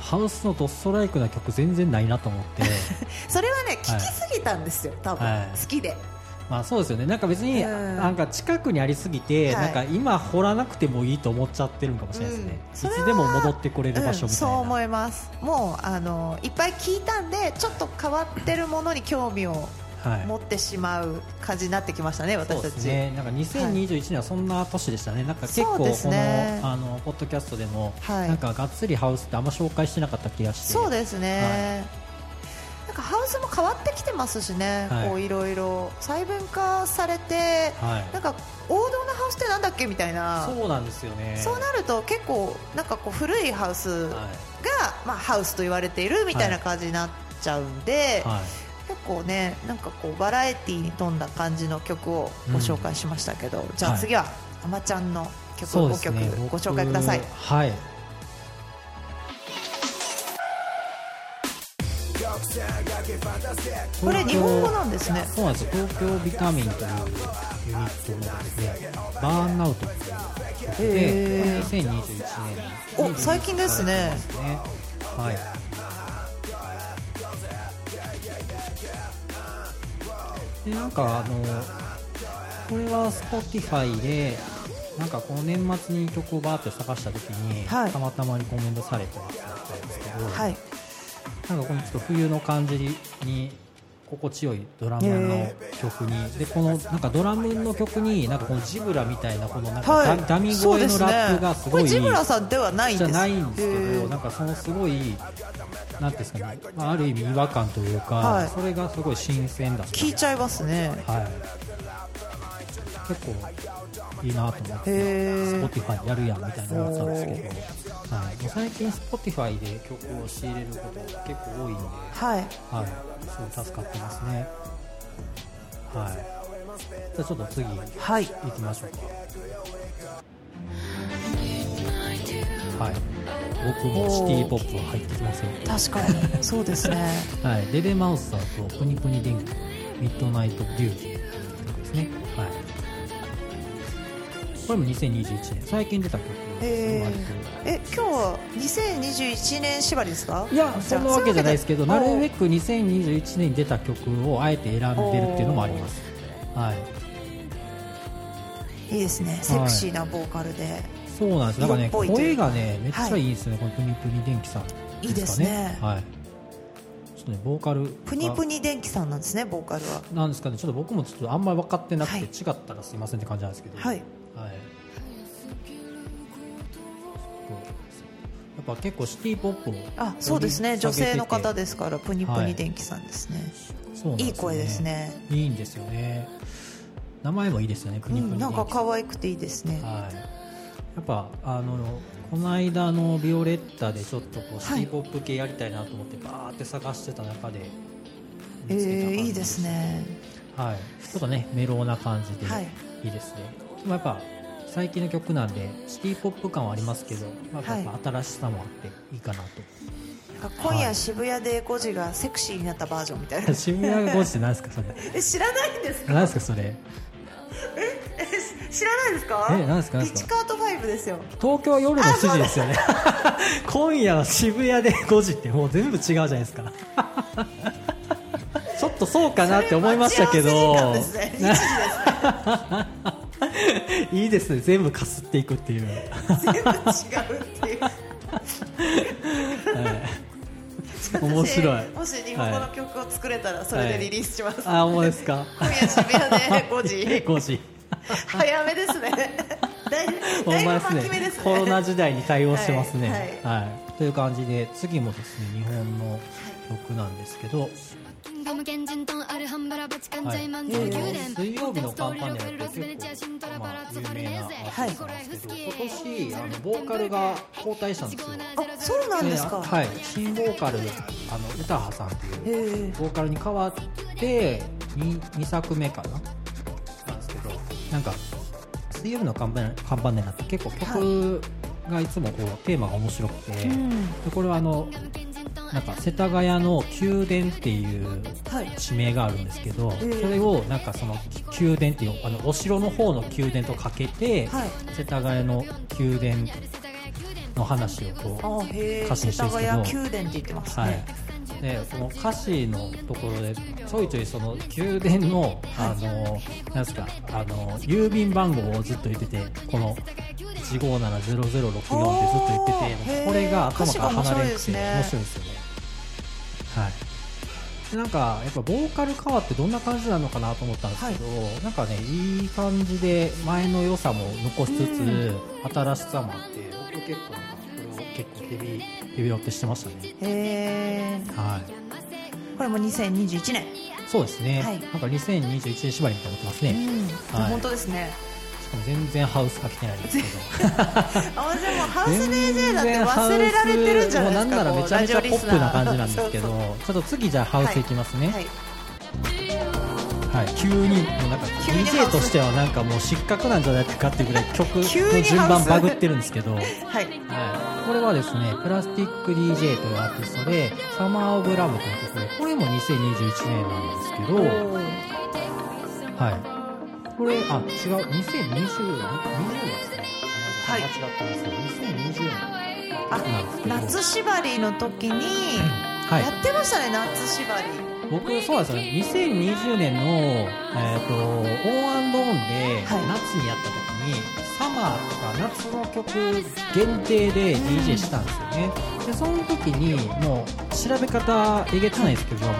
Speaker 2: ハウスのドストライクな曲全然ないなと思って。
Speaker 1: それはね聞きすぎたんですよ、多分、
Speaker 2: はい。
Speaker 1: 好きで
Speaker 2: まあそうですよね。なんか別に
Speaker 1: うん。
Speaker 2: なんか近くにありすぎて、
Speaker 1: はい。
Speaker 2: なんか今掘らなくてもいいと思っちゃってるんかもしれないですね、いつでも戻ってこれる場所
Speaker 1: うん
Speaker 2: みたいな、
Speaker 1: そう思います。もうあのいっぱい聞いたんでちょっと変わってるものに興味を
Speaker 2: はい。
Speaker 1: 持ってしまう感じになってきましたね、私たち、
Speaker 2: ね、なんか2021年はそんな年でしたね、なんか結構こ
Speaker 1: そうですね。
Speaker 2: のあのポッドキャストでも、
Speaker 1: はい。
Speaker 2: なんかがっつりハウスってあんま紹介してなかった気がして、
Speaker 1: そうですね、なんかハウスも変わってきてますしね、
Speaker 2: はい。
Speaker 1: こういろいろ。細分化されて、
Speaker 2: はい。
Speaker 1: なんか王道のハウスってなんだっけみたいな。
Speaker 2: そうなんですよね。
Speaker 1: そうなると結構なんかこう古いハウスが、
Speaker 2: はい。
Speaker 1: まあ、ハウスと言われているみたいな感じになっちゃうんで、
Speaker 2: はい。
Speaker 1: 結構ねなんかこうバラエティーに富んだ感じの曲をご紹介しましたけど、じゃあ次は、あまちゃんの曲を5
Speaker 2: そうですね。
Speaker 1: 曲ご紹介ください。
Speaker 2: 僕はい
Speaker 1: これ日本語なんですね。
Speaker 2: そうなんですよ。東京ビタミンというユニットのですねバーンアウトっていう曲
Speaker 1: へ
Speaker 2: で
Speaker 1: ー。
Speaker 2: 2021年に
Speaker 1: お最近ですね。
Speaker 2: ねはい。でなんかあのこれは Spotify でなんかこの年末に曲をバーって探した時に、
Speaker 1: はい。
Speaker 2: たまたまリコメンドされたやつだったんですけど、
Speaker 1: はい
Speaker 2: なんかこのちょっと冬の感じに心地よいドラムの曲に、でこのなんかドラムの曲になんかこのジブラみたいなこのなんかダ,、
Speaker 1: はい。
Speaker 2: ダミ声のラップがすごい
Speaker 1: ジブラさんではないんです
Speaker 2: じゃないんですけ
Speaker 1: へ
Speaker 2: ど。
Speaker 1: ー
Speaker 2: なんかそのすごいなんですかね、まあ、ある意味違和感というか、
Speaker 1: はい。
Speaker 2: それがすごい新鮮だ
Speaker 1: 聞いちゃいますね。
Speaker 2: はい。結構いいなと思って Spotify やるやんみたいなのがあったんですけど、はい、もう最近 Spotify で曲を仕入れること結構多いんで
Speaker 1: はい
Speaker 2: はい、すごい助かってますね。はい。じゃあちょっと次
Speaker 1: はい
Speaker 2: 行きましょうか。はい。僕もシティポップは入ってきますよ。
Speaker 1: 確かに そうですね
Speaker 2: はい。デデマウスターとプニプニ電気、ミッドナイトビューティーこれも2021年、最近出た曲です
Speaker 1: え今日は2021年縛りですか？
Speaker 2: いや、そんなわけじゃないですけど、なるべ
Speaker 1: く
Speaker 2: く2021年に出た曲をあえて選んでるっていうのもあります。はい。
Speaker 1: いいですね。セクシーなボーカルで、
Speaker 2: そうなんです。なんかね、
Speaker 1: 色っぽいという
Speaker 2: 声がね、めっちゃいいですね、このプニプニ電気さん、
Speaker 1: いいですね。
Speaker 2: はい。ちょっとね、ボーカルが。
Speaker 1: プニプニ電気さんなんですねボーカルは。
Speaker 2: なんですかね、ちょっと僕もちょっとあんまり分かってなくて、
Speaker 1: はい。
Speaker 2: 違ったらすいませんって感じなんですけど。
Speaker 1: はい
Speaker 2: はい。やっぱ結構シティポップを
Speaker 1: あそうですね。女性の方
Speaker 2: で
Speaker 1: ですからプニプニ電気さんですね、
Speaker 2: そうなんですよね。
Speaker 1: いい声ですね。
Speaker 2: いいんですよね。名前もいいですよねプニプニ
Speaker 1: うん、なんか可愛くていいですね。
Speaker 2: はい、やっぱあのこの間のビオレッタでちょっとこうシティポップ系やりたいなと思ってバーって探してた中で
Speaker 1: え
Speaker 2: 見つけた感じ
Speaker 1: ー、いいですね。
Speaker 2: はい、ちょっとねメローな感じで
Speaker 1: はい。
Speaker 2: いいですね、でもやっぱ最近の曲なんでシティポップ感はありますけど、まあ、
Speaker 1: はい。
Speaker 2: やっぱ新しさもあっていいかなと、
Speaker 1: なんか今夜渋谷で5時がセクシーになったバージョンみたいな。
Speaker 2: 渋谷が5時って何ですかそれ？
Speaker 1: え知らないんですか？
Speaker 2: 何ですかそれ？
Speaker 1: 知らないですか？
Speaker 2: え何ですか？何
Speaker 1: ピチカート5ですよ。
Speaker 2: 東京は夜の7時ですよね。今夜は渋谷で5時ってもう全部違うじゃないですか。ちょっとそうかなって思いましたけど。
Speaker 1: ね。1時です
Speaker 2: いいですね。全部かすっていくっていう、
Speaker 1: 全部違うっていう。
Speaker 2: 面白い。
Speaker 1: もし日本語の曲を作れたらそれでリリースします、
Speaker 2: あ思うですか？
Speaker 1: 今夜渋谷で 5時。
Speaker 2: 5時。
Speaker 1: 早めですね。だい
Speaker 2: ほ
Speaker 1: だいぶ
Speaker 2: んまですね。
Speaker 1: 巻き目ですね。
Speaker 2: コロナ時代に対応してますね。
Speaker 1: はい。
Speaker 2: はい、という感じで次もですね日本の曲なんですけど、水曜日のカンパネラって
Speaker 3: ロスベネチアシントラパラッツォファルネーゼ
Speaker 1: はい。
Speaker 2: 今年あのボーカルが交代したんですよ
Speaker 1: あそうなんですか、
Speaker 2: ではい、新ボーカルあの歌羽さんっていうボーカルに変わって 2, 2作目かな。なんですけどなんか水曜日のカンパネカンパネラって結構曲がいつもこうテーマが面白くて、
Speaker 1: うん。
Speaker 2: でこれはあのなんか世田谷の宮殿っていう
Speaker 1: はい
Speaker 2: 地名があるんですけど、
Speaker 1: ええ
Speaker 2: それをなんかその宮殿っていうあのお城の方の宮殿とかけて、
Speaker 1: はい。
Speaker 2: 世田谷の宮殿の話をこう歌詞に
Speaker 1: 世田
Speaker 2: してるんですけど。
Speaker 1: 谷宮殿って言ってますね、
Speaker 2: はい、ね、この歌詞のところでちょいちょいその宮殿のあのなんですかあの郵便番号をずっと言っててこの1570064ってずっと言っててこれが頭から離れなくて面
Speaker 1: 白い
Speaker 2: ですよね。はい。でなんかやっぱボーカル変わってどんな感じなのかなと思ったんですけど、なんかねいい感じで前の良さも残しつつ、新しさもあって僕結構結構ヘビヘビロテしてましたね。
Speaker 1: へー。
Speaker 2: はい。
Speaker 1: これも2021年。
Speaker 2: そうですね、
Speaker 1: はい。
Speaker 2: なんか2021年縛りみたいになってますね、
Speaker 1: うん。
Speaker 2: はい。
Speaker 1: 本当ですね。
Speaker 2: しかも全然ハウスかけてないんですけど。
Speaker 1: あでもハウス DJ だって忘れられてるんじゃないですか。
Speaker 2: もうなんならめちゃめちゃポップな感じなんですけどちょっと次じゃあハウスいきますね、
Speaker 1: はい。
Speaker 2: はい、急にもうなんか DJ
Speaker 1: ス
Speaker 2: としてはなんかもう失格なんじゃないかっていうぐらい曲の
Speaker 1: 急に
Speaker 2: 順番バグってるんですけど、はい、
Speaker 1: はい。
Speaker 2: これはですねプラスティック DJ というアーティストで「サマー・オブ・ラブ」という曲でこれも2021年なんですけど、はい。これ、あ、違う、2020年、20年ですね。
Speaker 1: はい。
Speaker 2: 間違ったんですけど、2020年
Speaker 1: あ。夏縛りの時に
Speaker 2: はい。
Speaker 1: や。ってましたね夏縛り
Speaker 2: 僕、そうですよね。2020年の、えっ、と、オンオンで、夏にやった時に、サマーとか夏の曲限定で DJ したんですよね。で、その時に、もう、調べ方えげつないですけど、もう、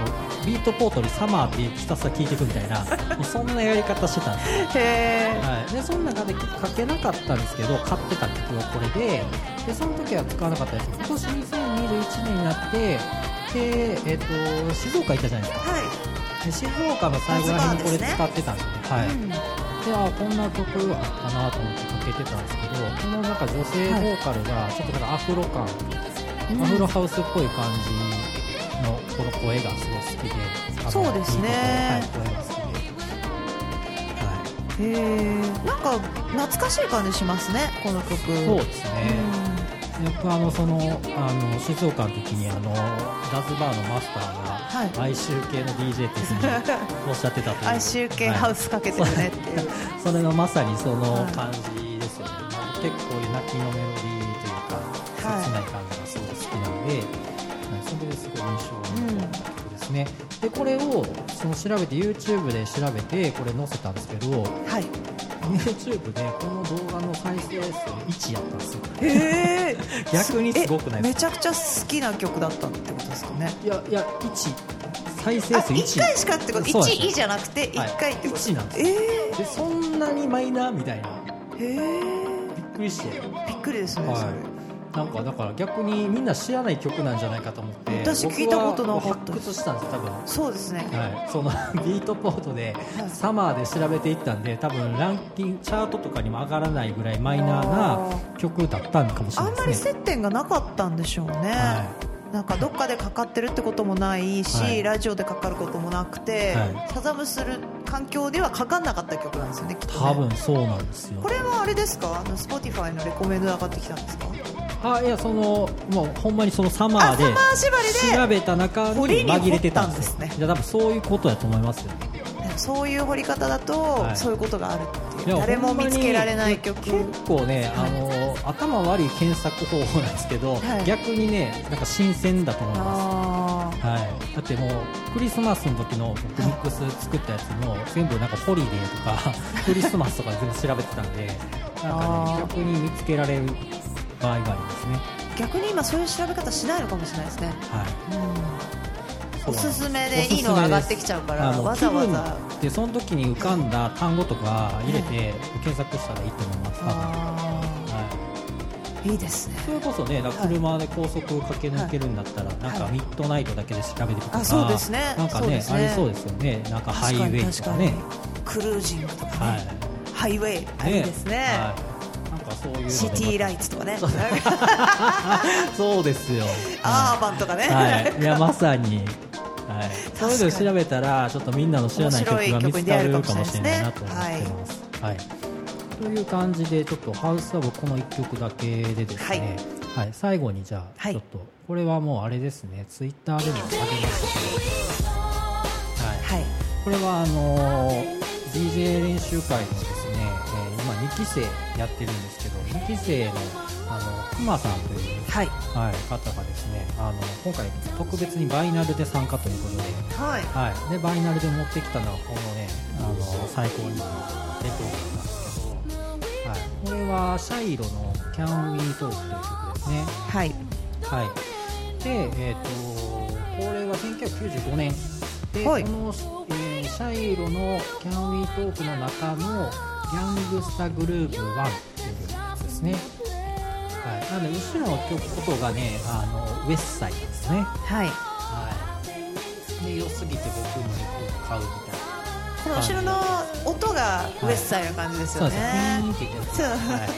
Speaker 2: ビートポートにサマーってひたすら聴いていくみたいな、もうそんなやり方してたんですよ。
Speaker 1: へ
Speaker 2: はい、でその中で書けなかったんですけど買ってた曲がこれででその時は使わなかったです今年2021年になってで、えっと静岡行ったじゃないですか。
Speaker 1: はい。
Speaker 2: で静岡の最後らへんにこれ使ってたんですよね。はい、
Speaker 1: うん。
Speaker 2: であこんな曲あったなと思ってかけてたんですけどこのなんか女性ボーカルがちょっとなんかアフロ感、アフロハウスっぽい感じのこの声がすごい好きで
Speaker 1: そうですね。
Speaker 2: はい、声が好きではい。
Speaker 1: へえなんか懐かしい感じしますねこの曲。
Speaker 2: そうですね。僕あのそのあの静岡の時にあのダズバーのマスターが、
Speaker 1: はい。
Speaker 2: 哀愁系の DJ っておっしゃってたという。
Speaker 1: 哀愁系ハウスかけてるねっていう、
Speaker 2: それのまさにその
Speaker 1: はい
Speaker 2: 感じですよね、まあ結構泣きのメロディーというか
Speaker 1: はい
Speaker 2: 切ない感じがすごい好きなので、はい。それですごい印象に残った曲ですね、でこれをその調べて YouTube で調べてこれ載せたんですけど
Speaker 1: はい
Speaker 2: YouTube でこの動画の再生数1やったんですよ。
Speaker 1: へえ
Speaker 2: 逆にすごくないですか？
Speaker 1: めちゃくちゃ好きな曲だったってことですか？ね
Speaker 2: いやいや1再生
Speaker 1: あ
Speaker 2: 数1
Speaker 1: 1回しかってこと？
Speaker 2: そうなんです。よ
Speaker 1: 1位じゃなくて
Speaker 2: はい。
Speaker 1: 1回ってこと、
Speaker 2: 一なんです
Speaker 1: え
Speaker 2: でそんなにマイナーみたいな。
Speaker 1: ー、へえ
Speaker 2: びっくりして。
Speaker 1: びっくりですね、
Speaker 2: はい。
Speaker 1: それ
Speaker 2: なんかだから逆にみんな知らない曲なんじゃないかと思って
Speaker 1: 私聞いたことなかった
Speaker 2: 発掘したんですよ多分。
Speaker 1: そうですね、
Speaker 2: はい、その ビートポートで
Speaker 1: はい。
Speaker 2: サマーで調べていったんで多分ランキングチャートとかにも上がらないぐらいマイナーな曲だったのかもしれ
Speaker 1: あ
Speaker 2: ないですね。
Speaker 1: んまり接点がなかったんでしょうね、
Speaker 2: は
Speaker 1: なんかどっかでかかってるってこともないし、
Speaker 2: はい。
Speaker 1: ラジオでかかることもなくて、
Speaker 2: はい。
Speaker 1: サザムする環境ではかかんなかった曲なんですよねきっとね。
Speaker 2: 多分そうなんですよ。
Speaker 1: これはあれですか？あの Spotify のレコメンドで上がってきたんですか？
Speaker 2: あいやそのもうほんまにそのサマーで
Speaker 1: あサマー縛りで
Speaker 2: 調べた中に紛れてたんです
Speaker 1: ね。
Speaker 2: いや多分そういうことだと思いますよ
Speaker 1: そういう掘り方だと、
Speaker 2: はい。
Speaker 1: そういうことがあるって
Speaker 2: いや
Speaker 1: いう誰も見つけられない曲。
Speaker 2: 結構ね、あの頭悪い検索方法なんですけど、
Speaker 1: はい。
Speaker 2: 逆にねなんか新鮮だと思いま
Speaker 1: あ
Speaker 2: す、はい、だってもうクリスマスの時の僕ミックス作ったやつも全部なんかホリデーとか クリスマスとか全部調べてたんでなんかね逆に見つけられる場合がありますね、
Speaker 1: ー逆に今そういう調べ方しないのかもしれないですね、
Speaker 2: はい。
Speaker 1: うん、おすすめでいいのが上がってきちゃうからわざわ
Speaker 2: 気
Speaker 1: ざ
Speaker 2: 分でその時に浮かんだ単語とか入れて検索したらいいと思います、はい。
Speaker 1: ーいいですね。
Speaker 2: それこそね、車で高速を駆け抜けるんだったら、なんか
Speaker 1: はい
Speaker 2: ミッドナイトだけで調べてとか、
Speaker 1: あそうですね。
Speaker 2: なんかねありそうですよね、なんかハイウェイとかね、
Speaker 1: クルージングとかね、
Speaker 2: はい、
Speaker 1: ハイウェイあいいですね。
Speaker 2: はい、なんかそういう
Speaker 1: シティライツとかね。
Speaker 2: そう。ですよ、
Speaker 1: アーバンとかね、
Speaker 2: はい、いやまさに、はい、そういうのを調べたら、ちょっとみんなの知らない曲が見つかるかもしれないなと思ってます。はい。という感じで、ちょっとハウスはこの1曲だけでですね、はい。最後にじゃあ、
Speaker 1: はい。
Speaker 2: ちょっと、これはもうあれですね、ツイッターでも上げましたけど、はい。
Speaker 1: はい。
Speaker 2: これはあのー DJ 練習会のですねね、えー今2期生やってるんですけど2期生のあのくまさんという、
Speaker 1: はい。
Speaker 2: はい、方がですねあの今回特別にバイナルで参加ということで,、
Speaker 1: はい。
Speaker 2: はい、でバイナルで持ってきたのはこのねあの最高にレコードなんですけど、はい、これはシャイロの「Can We Talk」という曲ですね。
Speaker 1: はい。
Speaker 2: はい、で、えー、とこれは1995年。で、
Speaker 1: はい。
Speaker 2: この、えーシャイロの「Can We Talk」の中の「ギャングスタグループ1」っていうやつですね、はい、なので後ろの曲音がねあのウェッサイですね、
Speaker 1: はい。
Speaker 2: はい、で良すぎて僕も買うみたいな
Speaker 1: この後ろの音がウェッサイな感じですよ
Speaker 2: そうです。ね
Speaker 1: ね
Speaker 2: ピーンって言ってやつ
Speaker 1: そう。
Speaker 2: はい、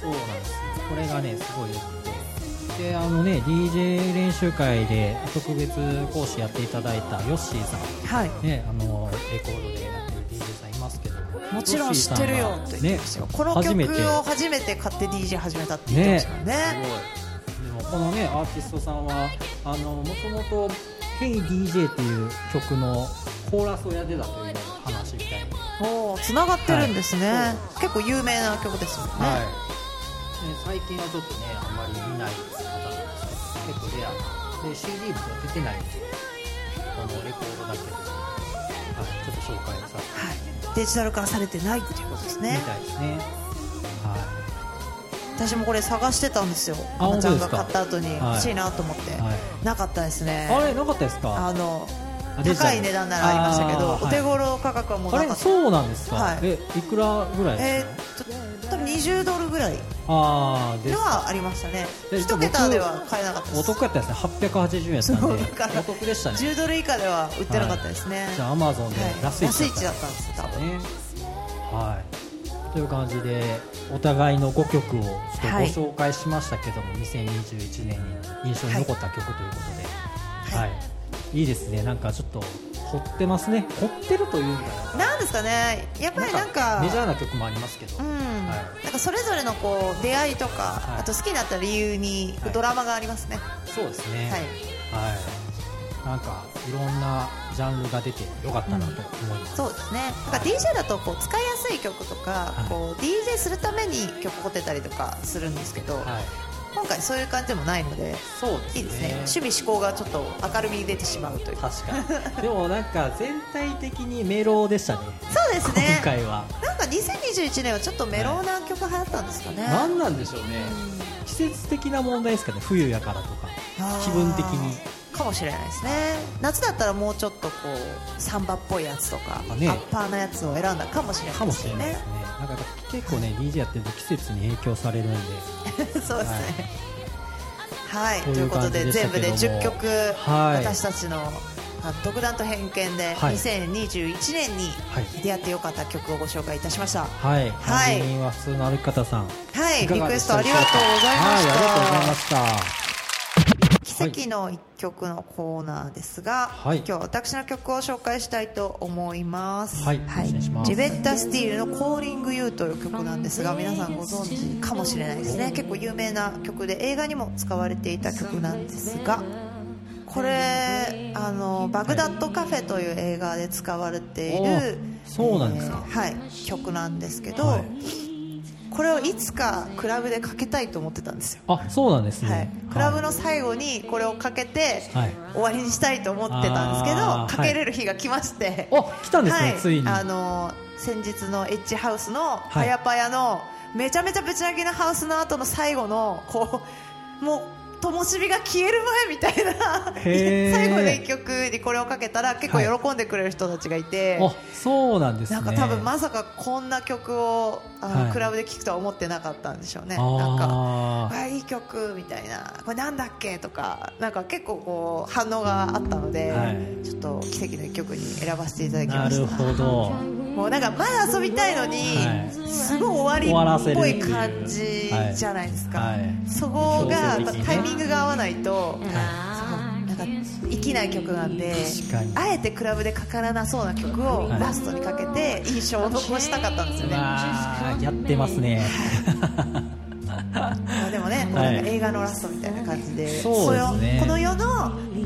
Speaker 2: そうなんですよ。これがねすごいよくて。であのね DJ 練習会で特別講師やっていただいたヨッシーさん。
Speaker 1: はい。
Speaker 2: ねあのレコードで
Speaker 1: もちろん知ってるよと言ってますよ、この曲を初めて。買って DJ 始めたって言ってましたからね。
Speaker 2: すごい。でもこのねアーティストさんはあのもともと「HeyDJ」っていう曲のコーラスをやってたという話みたいで
Speaker 1: おつながってるんですね、
Speaker 2: はい。
Speaker 1: 結構有名な曲ですよね、
Speaker 2: はい、で最近はちょっとねあんまり見ない方なんですけど結構レアな。で CD も出てないんでこのレコードだけで、はい、ちょっと紹介させて
Speaker 1: はい、デジタル化されてないっていうことです
Speaker 2: み
Speaker 1: ね
Speaker 2: すね。は
Speaker 1: 私もこれ探してたんですよ。
Speaker 2: あ
Speaker 1: あのちゃんが買った後に。
Speaker 2: はい。
Speaker 1: 欲しいなと思って、
Speaker 2: い、はい、
Speaker 1: なかったですね。
Speaker 2: あれなかったですか？
Speaker 1: あの高い値段ならありましたけど、お手頃価格はもう
Speaker 2: あれ
Speaker 1: なかった。
Speaker 2: そうなんですか、
Speaker 1: はい。
Speaker 2: えいくらぐらい
Speaker 1: え
Speaker 2: ですか、
Speaker 1: ーっと20ドルぐらい
Speaker 2: ああで
Speaker 1: はありましたね。
Speaker 2: で
Speaker 1: 一桁では買えなかったです。
Speaker 2: お得やったですね。880円やったんで。お得でしたね。
Speaker 1: 10ドル以下では売ってなかったですね、
Speaker 2: じゃあアマゾンで
Speaker 1: はい。
Speaker 2: ラスイチ
Speaker 1: ラスイチだったんです多分。
Speaker 2: ねはい。という感じでお互いの5曲をちょっとご
Speaker 1: はい。
Speaker 2: 紹介しましたけども、2021年に印象に残った曲ということで、
Speaker 1: は
Speaker 2: はい。い。い、いですね。なんかちょっと凝ってますね。凝ってるというか
Speaker 1: な。んですかね。やっぱりなんか
Speaker 2: メジャーな曲もありますけど、
Speaker 1: うん。
Speaker 2: はい。
Speaker 1: なんかそれぞれのこう出会いとか、
Speaker 2: はい。
Speaker 1: あと好きになった理由に
Speaker 2: はい。
Speaker 1: ドラマがありますね、
Speaker 2: そうですね。
Speaker 1: はい。
Speaker 2: はい。なんかいろんなジャンルが出てよかったなと思います、
Speaker 1: そうですね。なんか DJ だとこう使いやすい曲とか、
Speaker 2: はい。
Speaker 1: こう DJ するために曲凝ってたりとかするんですけど、
Speaker 2: はい
Speaker 1: 今回そういう感じでもないので
Speaker 2: そうですね。
Speaker 1: いいですね。趣味思考がちょっと明るみに出てしまうという。か
Speaker 2: 確かに。でもなんか全体的にメロでしたね。
Speaker 1: そうですね。
Speaker 2: 今回は。
Speaker 1: なんか2021年はちょっとメロな曲流行ったんですかね、
Speaker 2: 何なんでしょうね。季節的な問題ですかね。冬やからとか。気分的に。
Speaker 1: かもしれないですね。夏だったらもうちょっとこうサンバっぽいやつとか、
Speaker 2: あね。
Speaker 1: アッパーなやつを選んだかもしれないですよね
Speaker 2: なんか結構ね DJ やってると季節に影響されるんで。
Speaker 1: そうですね。はい、
Speaker 2: とい。
Speaker 1: といううことで全部で
Speaker 2: けども。
Speaker 1: 10曲、
Speaker 2: はい。
Speaker 1: 私たちのあ独断と偏見で
Speaker 2: はい。
Speaker 1: 2021年に
Speaker 2: はい。
Speaker 1: 出会ってよかった曲をご紹介いたしました。
Speaker 2: はい。
Speaker 1: はい。
Speaker 2: は普通の歩き方さん。
Speaker 1: はい。リクエストありがとうございました、
Speaker 2: はいありがとうございました
Speaker 1: 奇跡の一曲のコーナーですが、
Speaker 2: はい。
Speaker 1: 今日は私の曲を紹介したいと思います、
Speaker 2: はい。お願いします。
Speaker 1: ジベッタ・スティールの「コーリング・ユー」という曲なんですが皆さんご存知かもしれないですね。結構有名な曲で映画にも使われていた曲なんですがこれあのバグダッドカフェという映画で使われてい
Speaker 2: お
Speaker 1: る
Speaker 2: そうなんですか。
Speaker 1: えーはい、曲なんですけど、
Speaker 2: はい
Speaker 1: これをいつかクラブでかけたいと思ってたんですよ。
Speaker 2: あそうなんですね、
Speaker 1: はい、クラブの最後にこれをかけて
Speaker 2: はい。
Speaker 1: 終わりにしたいと思ってたんですけど、かけれる日が来まして、
Speaker 2: お来たんですね、
Speaker 1: はい。
Speaker 2: ついに。
Speaker 1: あの先日のエッジハウスの
Speaker 2: い。
Speaker 1: パヤパヤのめちゃめちゃぶち上げなハウスの後の最後のこうもう灯火が消える前みたいな。最後の一曲にこれをかけたら結構喜んでくれる人たちがいて、
Speaker 2: あそうなんですね。
Speaker 1: なんか多分まさかこんな曲をあの、
Speaker 2: はい。
Speaker 1: クラブで聴くとは思ってなかったんでしょうね。なんかあいい曲みたいな。これなんだっけとか。なんか結構こう反応があったので、
Speaker 2: はい。
Speaker 1: ちょっと奇跡の一曲に選ばせていただき
Speaker 2: な
Speaker 1: ました。
Speaker 2: るほど
Speaker 1: もうなんかまだ遊びたいのに、
Speaker 2: はい。
Speaker 1: すごい終
Speaker 2: 終わ
Speaker 1: りっぽい感じじゃないですか、
Speaker 2: はいはい
Speaker 1: そこがタイミングが合わないと、そのなんか生きない曲なんであえてクラブでかからなそうな曲を
Speaker 2: はい。
Speaker 1: ラストにかけて印象を残したかったんですよね、
Speaker 2: やってますね。
Speaker 1: まあでもね、こうなんか映画のラストみたいな感じで、
Speaker 2: そうですね。
Speaker 1: このこの世の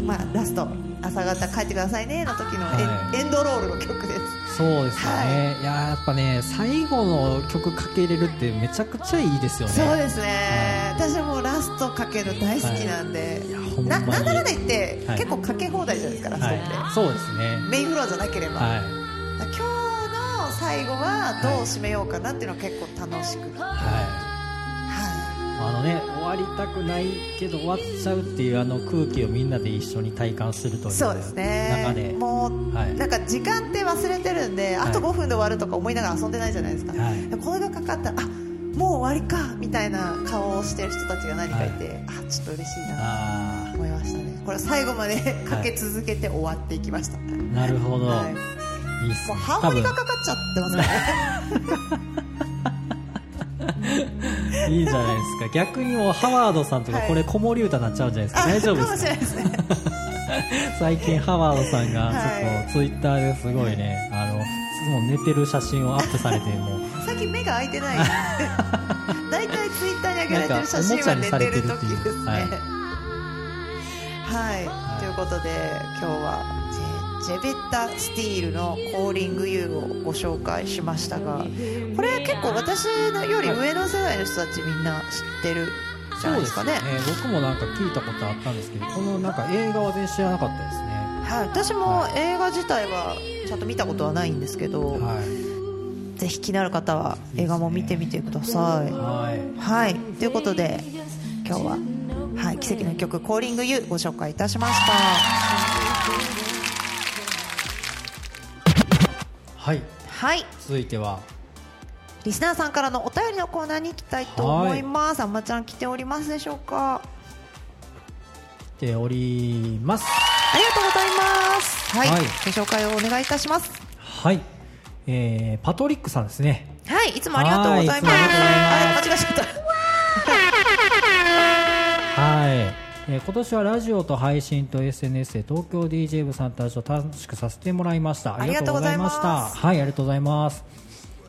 Speaker 1: まあ、ラスト朝方帰ってくださいねの時のエン,、
Speaker 2: はい。
Speaker 1: エンドロールの曲です。
Speaker 2: そうですよね、い、やーやっぱね最後の曲かけれるってめちゃくちゃいいですよね。
Speaker 1: そうですね、私もラストかける大好きなんで、
Speaker 2: い。やほんまに。
Speaker 1: ななんだかんだ言って、
Speaker 2: はい。
Speaker 1: 結構かけ放題じゃないですかラストって、
Speaker 2: はい、そうですね。
Speaker 1: メインフロアじゃなければ、今日の最後はどう締めようかなっていうのは結構楽しく、は
Speaker 2: はいあのね終わりたくないけど終わっちゃうっていうあの空気をみんなで一緒に体感するという
Speaker 1: そうですね。
Speaker 2: 中で。
Speaker 1: もう、
Speaker 2: はい。
Speaker 1: なんか時間って忘れてるんで、あと
Speaker 2: はい
Speaker 1: 5分で終わるとか思いながら遊んでないじゃないですか、
Speaker 2: はい。
Speaker 1: でこれがかかったらあもう終わりかみたいな顔をしてる人たちが何かいて、あちょっと嬉しいな
Speaker 2: あ
Speaker 1: と思いましたねこれ最後までかけ続けて終わっていきました、
Speaker 2: あなるほど、
Speaker 1: はい。
Speaker 2: い、いっすね。
Speaker 1: もうハーモニカかかっちゃってますね
Speaker 2: いいじゃないですか。逆にもうハワードさんとか
Speaker 1: はい。
Speaker 2: これ子守歌になっちゃうんじゃないですか、大丈夫ですか？
Speaker 1: ね。
Speaker 2: 最近ハワードさんが
Speaker 1: はい。
Speaker 2: ちょっとツイッターですごいね、あのいつも寝てる写真をアップされてもう。
Speaker 1: 最近目が開いてない。大体ツイッターに上げられてる写真は寝てる時ですね。
Speaker 2: はい。
Speaker 1: はい、ということで今日は、えージェベッタ・スティールの「コーリング・ユー」をご紹介しましたがこれ結構私のより上の世代の人たちみんな知ってるじゃないですかね。
Speaker 2: 僕もなんか聞いたことあったんですけどこのなんか映画は全然知らなかったですね。
Speaker 1: はい、私も映画自体はちゃんと見たことはないんですけど、
Speaker 2: はい。
Speaker 1: ぜひ気になる方は映画も見てみてください。
Speaker 2: はい。
Speaker 1: はい。ということで今日は、はい、奇跡の曲「コーリング・ユー」ご紹介いたしました
Speaker 2: はい
Speaker 1: はい
Speaker 2: 続いては
Speaker 1: リスナーさんからのお便りのコーナーに行きたいと思います。あんまちゃん来ておりますでしょうか？
Speaker 2: 来ております
Speaker 1: ありがとうございます。はい、
Speaker 2: はい
Speaker 1: ご紹介をお願いいたします。
Speaker 2: はい、えー、パトリックさんですね
Speaker 1: はい、いつもありがとうございます。
Speaker 2: あ
Speaker 1: 間違えちゃった。
Speaker 2: えー今年はラジオと配信と SNS で東京 DJ 部さんたちと楽しくさせてもらいました。
Speaker 1: ありがとうございま
Speaker 2: した。はいありがとうございます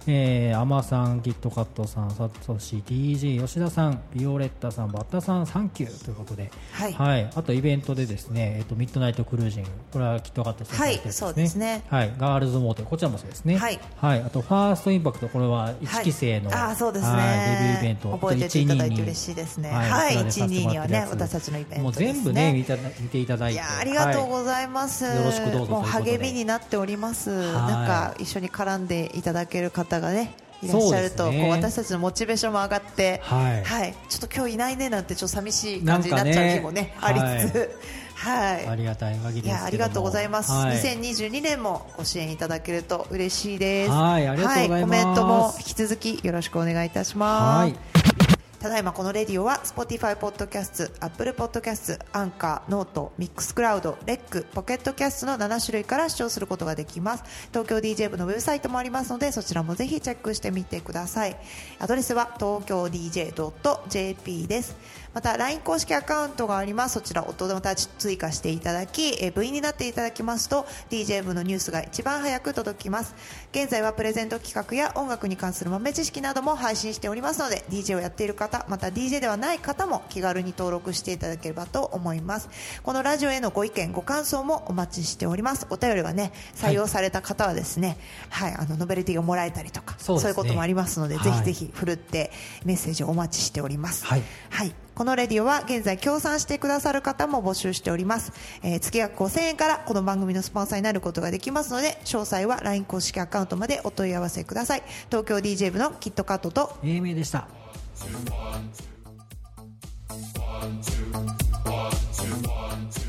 Speaker 2: えー、アマさん、キットカットさん、サトシ、DJ、吉田さん、ビオレッタさん、バッタさん、サンキューということで、
Speaker 1: はい。
Speaker 2: あとイベントでですね、えっとミッドナイトクルージング、これはキットカットさん
Speaker 1: はいそうですね。
Speaker 2: はい、ガールズモーテル、こちらもそうですね、
Speaker 1: はい。
Speaker 2: あとファーストインパクト、これは1期生の、
Speaker 1: はい。あーそうですね。
Speaker 2: はい。デビューイベント、
Speaker 1: 覚えてていただいて
Speaker 2: あと122
Speaker 1: 嬉しいですね。
Speaker 2: はい、
Speaker 1: はい。
Speaker 2: こちらでさせてもらってるやつ
Speaker 1: 122はね私たちのイベントね。
Speaker 2: もう全部ね見た見ていただいて、
Speaker 1: いやありがとう
Speaker 2: はい
Speaker 1: ございます、
Speaker 2: よろしくどうぞ
Speaker 1: もう励みになっております、
Speaker 2: い。
Speaker 1: なんか一緒に絡んでいただける方がねいらっしゃると、
Speaker 2: ね
Speaker 1: こう私たちのモチベーションも上がって、
Speaker 2: はい。
Speaker 1: ちょっと今日いないねなんてちょっと寂しい感じになっちゃう日もね
Speaker 2: ね
Speaker 1: ありつつ、はい。
Speaker 2: ありがたい限りです
Speaker 1: いやありがとうございます、
Speaker 2: はい。
Speaker 1: 2022年もご支援いただけると嬉しいです。
Speaker 2: はいありがとうございます。
Speaker 1: はコメントも引き続きよろしくお願いいたします。
Speaker 2: はい
Speaker 1: ただいまこのレディオは Spotify ポッドキャスト、Apple Podcast、Anchor、note、Mixcloud、レック、 Pocket Casts の7種類から視聴することができます。東京 DJ 部のウェブサイトもありますので、そちらもぜひチェックしてみてください。アドレスは東京 DJ.jp です。また LINE 公式アカウントがあります。そちらお友達追加していただき、え部員になっていただきますと DJ 部のニュースが一番早く届きます。現在はプレゼント企画や音楽に関する豆知識なども配信しておりますので DJ をやっている方また DJ ではない方も気軽に登録していただければと思います。このラジオへのご意見ご感想もお待ちしております。お便りがね採用された方はですねはい、あのノベルティがもらえたりとか
Speaker 2: そうね。
Speaker 1: いうこともありますので、
Speaker 2: はい。
Speaker 1: ぜひぜひふるってメッセージをお待ちしております。
Speaker 2: はい。
Speaker 1: はい。このレディオは現在協賛してくださる方も募集しております。えー月額5000円からこの番組のスポンサーになることができますので、詳細は LINE 公式アカウントまでお問い合わせください。東京 DJ 部のキットカットと。
Speaker 2: A 名でした「two, one, two. One, two, one, two, one, two.